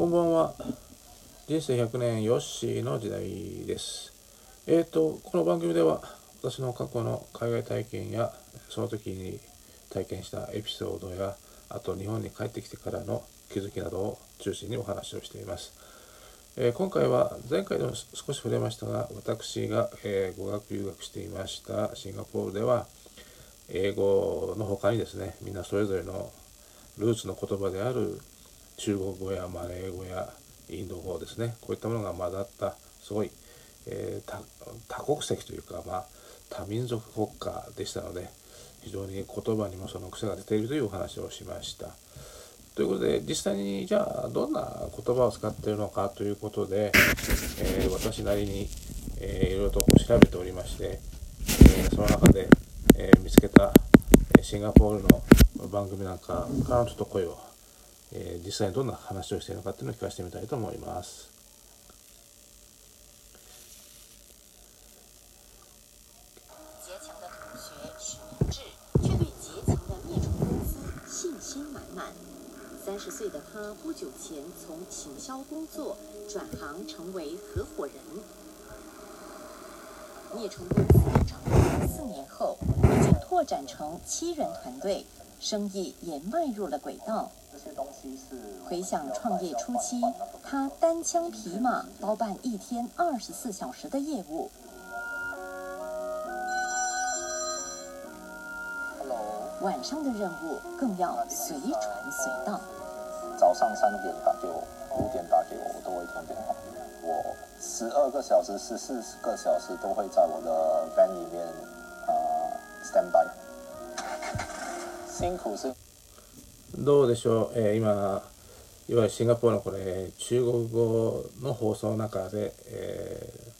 こんばんは。人生100年ヨッシーの時代です。えっ、と、この番組では私の過去の海外体験やその時に体験したエピソードやあと日本に帰ってきてからの気づきなどを中心にお話をしています。えー今回は前回でも少し触れましたが私が、えー語学留学していましたシンガポールでは英語の他にですねみんなそれぞれのルーツの言葉である中国語やマレー語やインド語ですねこういったものが混ざったすごい、えー多国籍というか、まあ、多民族国家でしたので非常に言葉にもその癖が出ているというお話をしました。ということで実際にじゃあどんな言葉を使っているのかということで、えー私なりに、えーいろいろと調べておりまして、えーその中で、えー見つけたシンガポールの番組なんかからちょっと声を、えー実際にどんな話をしているのかっていうのを聞かせてみたいと思います。三十岁的他不久前从行销工作转行成为合伙人。灭虫公司成立四年后，已经拓展成七人团队，生意也迈入了轨道。这些东西是回想创业初期，他单枪匹马包办一天二十四小时的业务。晚上的任务更要随传随到。早上三点打给我，五点打给我，我都会通电话。我十二个小时、十四个小时都会在我的どうでしょう、えー今いわゆるシンガポールのこれ中国語の放送の中で、えー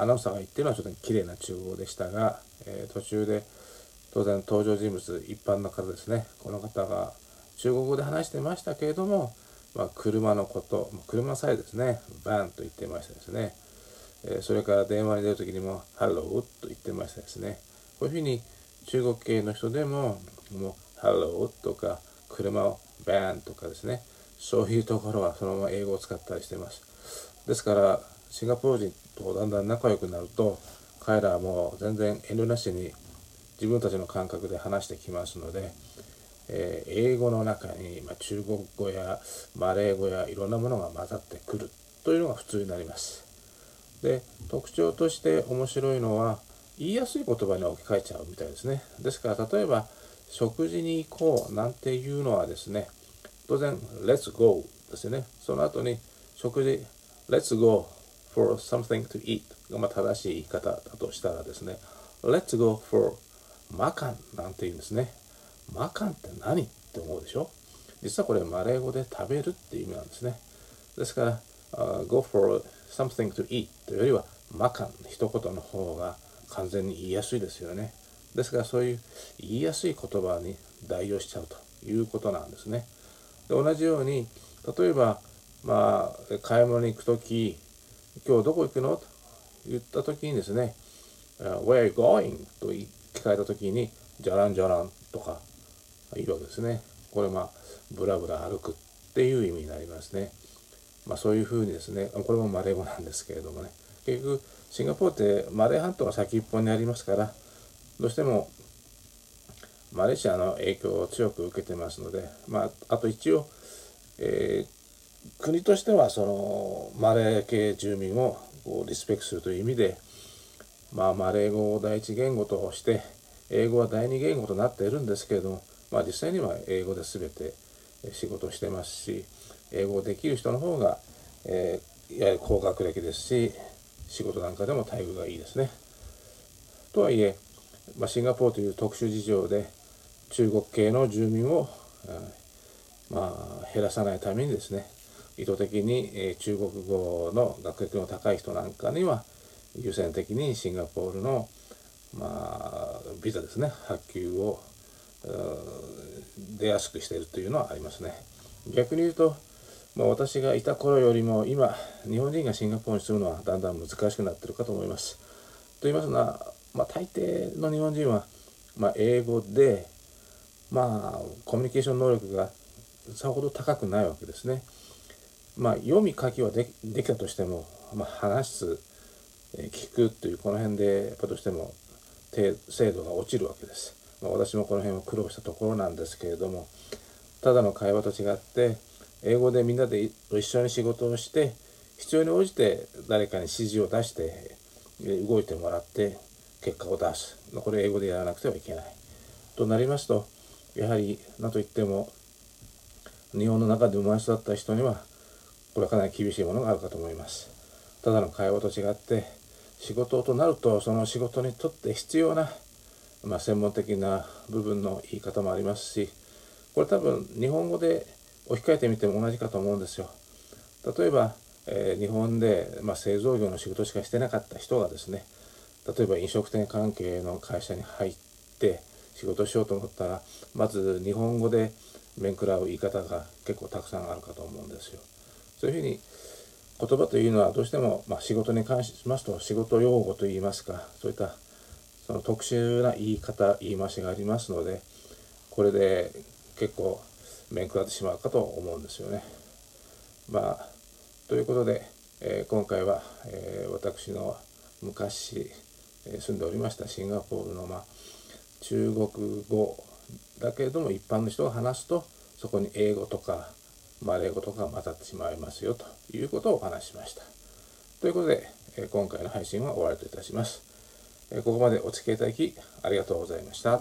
アナウンサーが言ってるのはちょっと綺麗な中国語でしたが、えー途中で当然登場人物一般の方ですね。この方が中国語で話してましたけれども、まあ、車のこと車さえですね。バンと言ってましたですね、えそれから電話に出る時にも「Hello」と言ってましたですね。こういうふうに中国系の人でももう「Hello」とか車を「van」とかですねそういうところはそのまま英語を使ったりしていますですからシンガポール人とだんだん仲良くなると彼らはもう全然遠慮なしに自分たちの感覚で話してきますので、えー英語の中に、ま、中国語やマレー語やいろんなものが混ざってくるというのが普通になります。で特徴として面白いのは言いやすい言葉に置き換えちゃうみたいですね。ですから例えば食事に行こうなんていうのはですね当然「Let's go」ですよね。その後に食事「Let's go for something to eat」がま正しい言い方だとしたらですね「Let's go for マカン」なんて言うんですね。マカンって何って思うでしょ？実はこれマレー語で食べるっていう意味なんですね。ですから、あ go for something to eat というよりはマカン一言の方が完全に言いやすいですよね。ですからそういう言いやすい言葉に代用しちゃうということなんですね。で同じように例えばまあ買い物に行く時今日どこ行くの？と言った時にですね「Uh, Where are you going?」と聞かれた時に「じゃらんじゃらん」とか言うわけですね。これまあブラブラ歩くっていう意味になりますね。まあそういうふうにですねこれもマレー語なんですけれどもね結局シンガポールってマレー半島の先一本にありますからどうしてもマレーシアの影響を強く受けてますのでまああと一応、えー国としてはそのマレー系住民をこうリスペクトするという意味でまあ、マレー語を第一言語として英語は第二言語となっているんですけれども、まあ、実際には英語で全て仕事をしてますし英語をできる人の方が、えーいわゆる高学歴ですし仕事なんかでも待遇がいいですね。とはいえ、まあ、シンガポールという特殊事情で中国系の住民を、まあ、減らさないためにですね意図的に、え中国語の学歴の高い人なんかには優先的にシンガポールの、まあ、ビザですね発給を出やすくしているというのはありますね。逆に言うと、まあ、私がいた頃よりも今日本人がシンガポールに住むのはだんだん難しくなってるかと思います。と言いますのは、まあ、大抵の日本人は、まあ、英語で、まあ、コミュニケーション能力がさほど高くないわけですね。まあ読み書きはでできたとしても、まあ、話す、え聞くというこの辺でやっぱどうしても精度が落ちるわけです。まあ、私もこの辺は苦労したところなんですけれどもただの会話と違って英語でみんなで一緒に仕事をして必要に応じて誰かに指示を出して動いてもらって結果を出す。これ英語でやらなくてはいけない。となりますとやはり何といっても日本の中で生まれ育った人にはこれはかなり厳しいものがあるかと思います。ただの会話と違って仕事となるとその仕事にとって必要な、まあ、専門的な部分の言い方もありますしこれ多分日本語で置き換えてみても同じかと思うんですよ。例えば、えー、日本で、まあ、製造業の仕事しかしてなかった人がですね例えば飲食店関係の会社に入って仕事しようと思ったらまず日本語で面食らう言い方が結構たくさんあるかと思うんですよ。そういうふうに言葉というのはどうしても、まあ、仕事に関しますと仕事用語といいますかそういったその特殊な言い方言い回しがありますのでこれで結構面食らってしまうかと思うんですよね。まあということで、えー、今回は、えー、私の昔住んでおりましたシンガポールの、ま、中国語だけれども一般の人が話すとそこに英語とかマレー語とか混ざってしまいますよということをお話ししました。ということで今回の配信は終わりといたします。ここまでお付き合いいただきありがとうございました。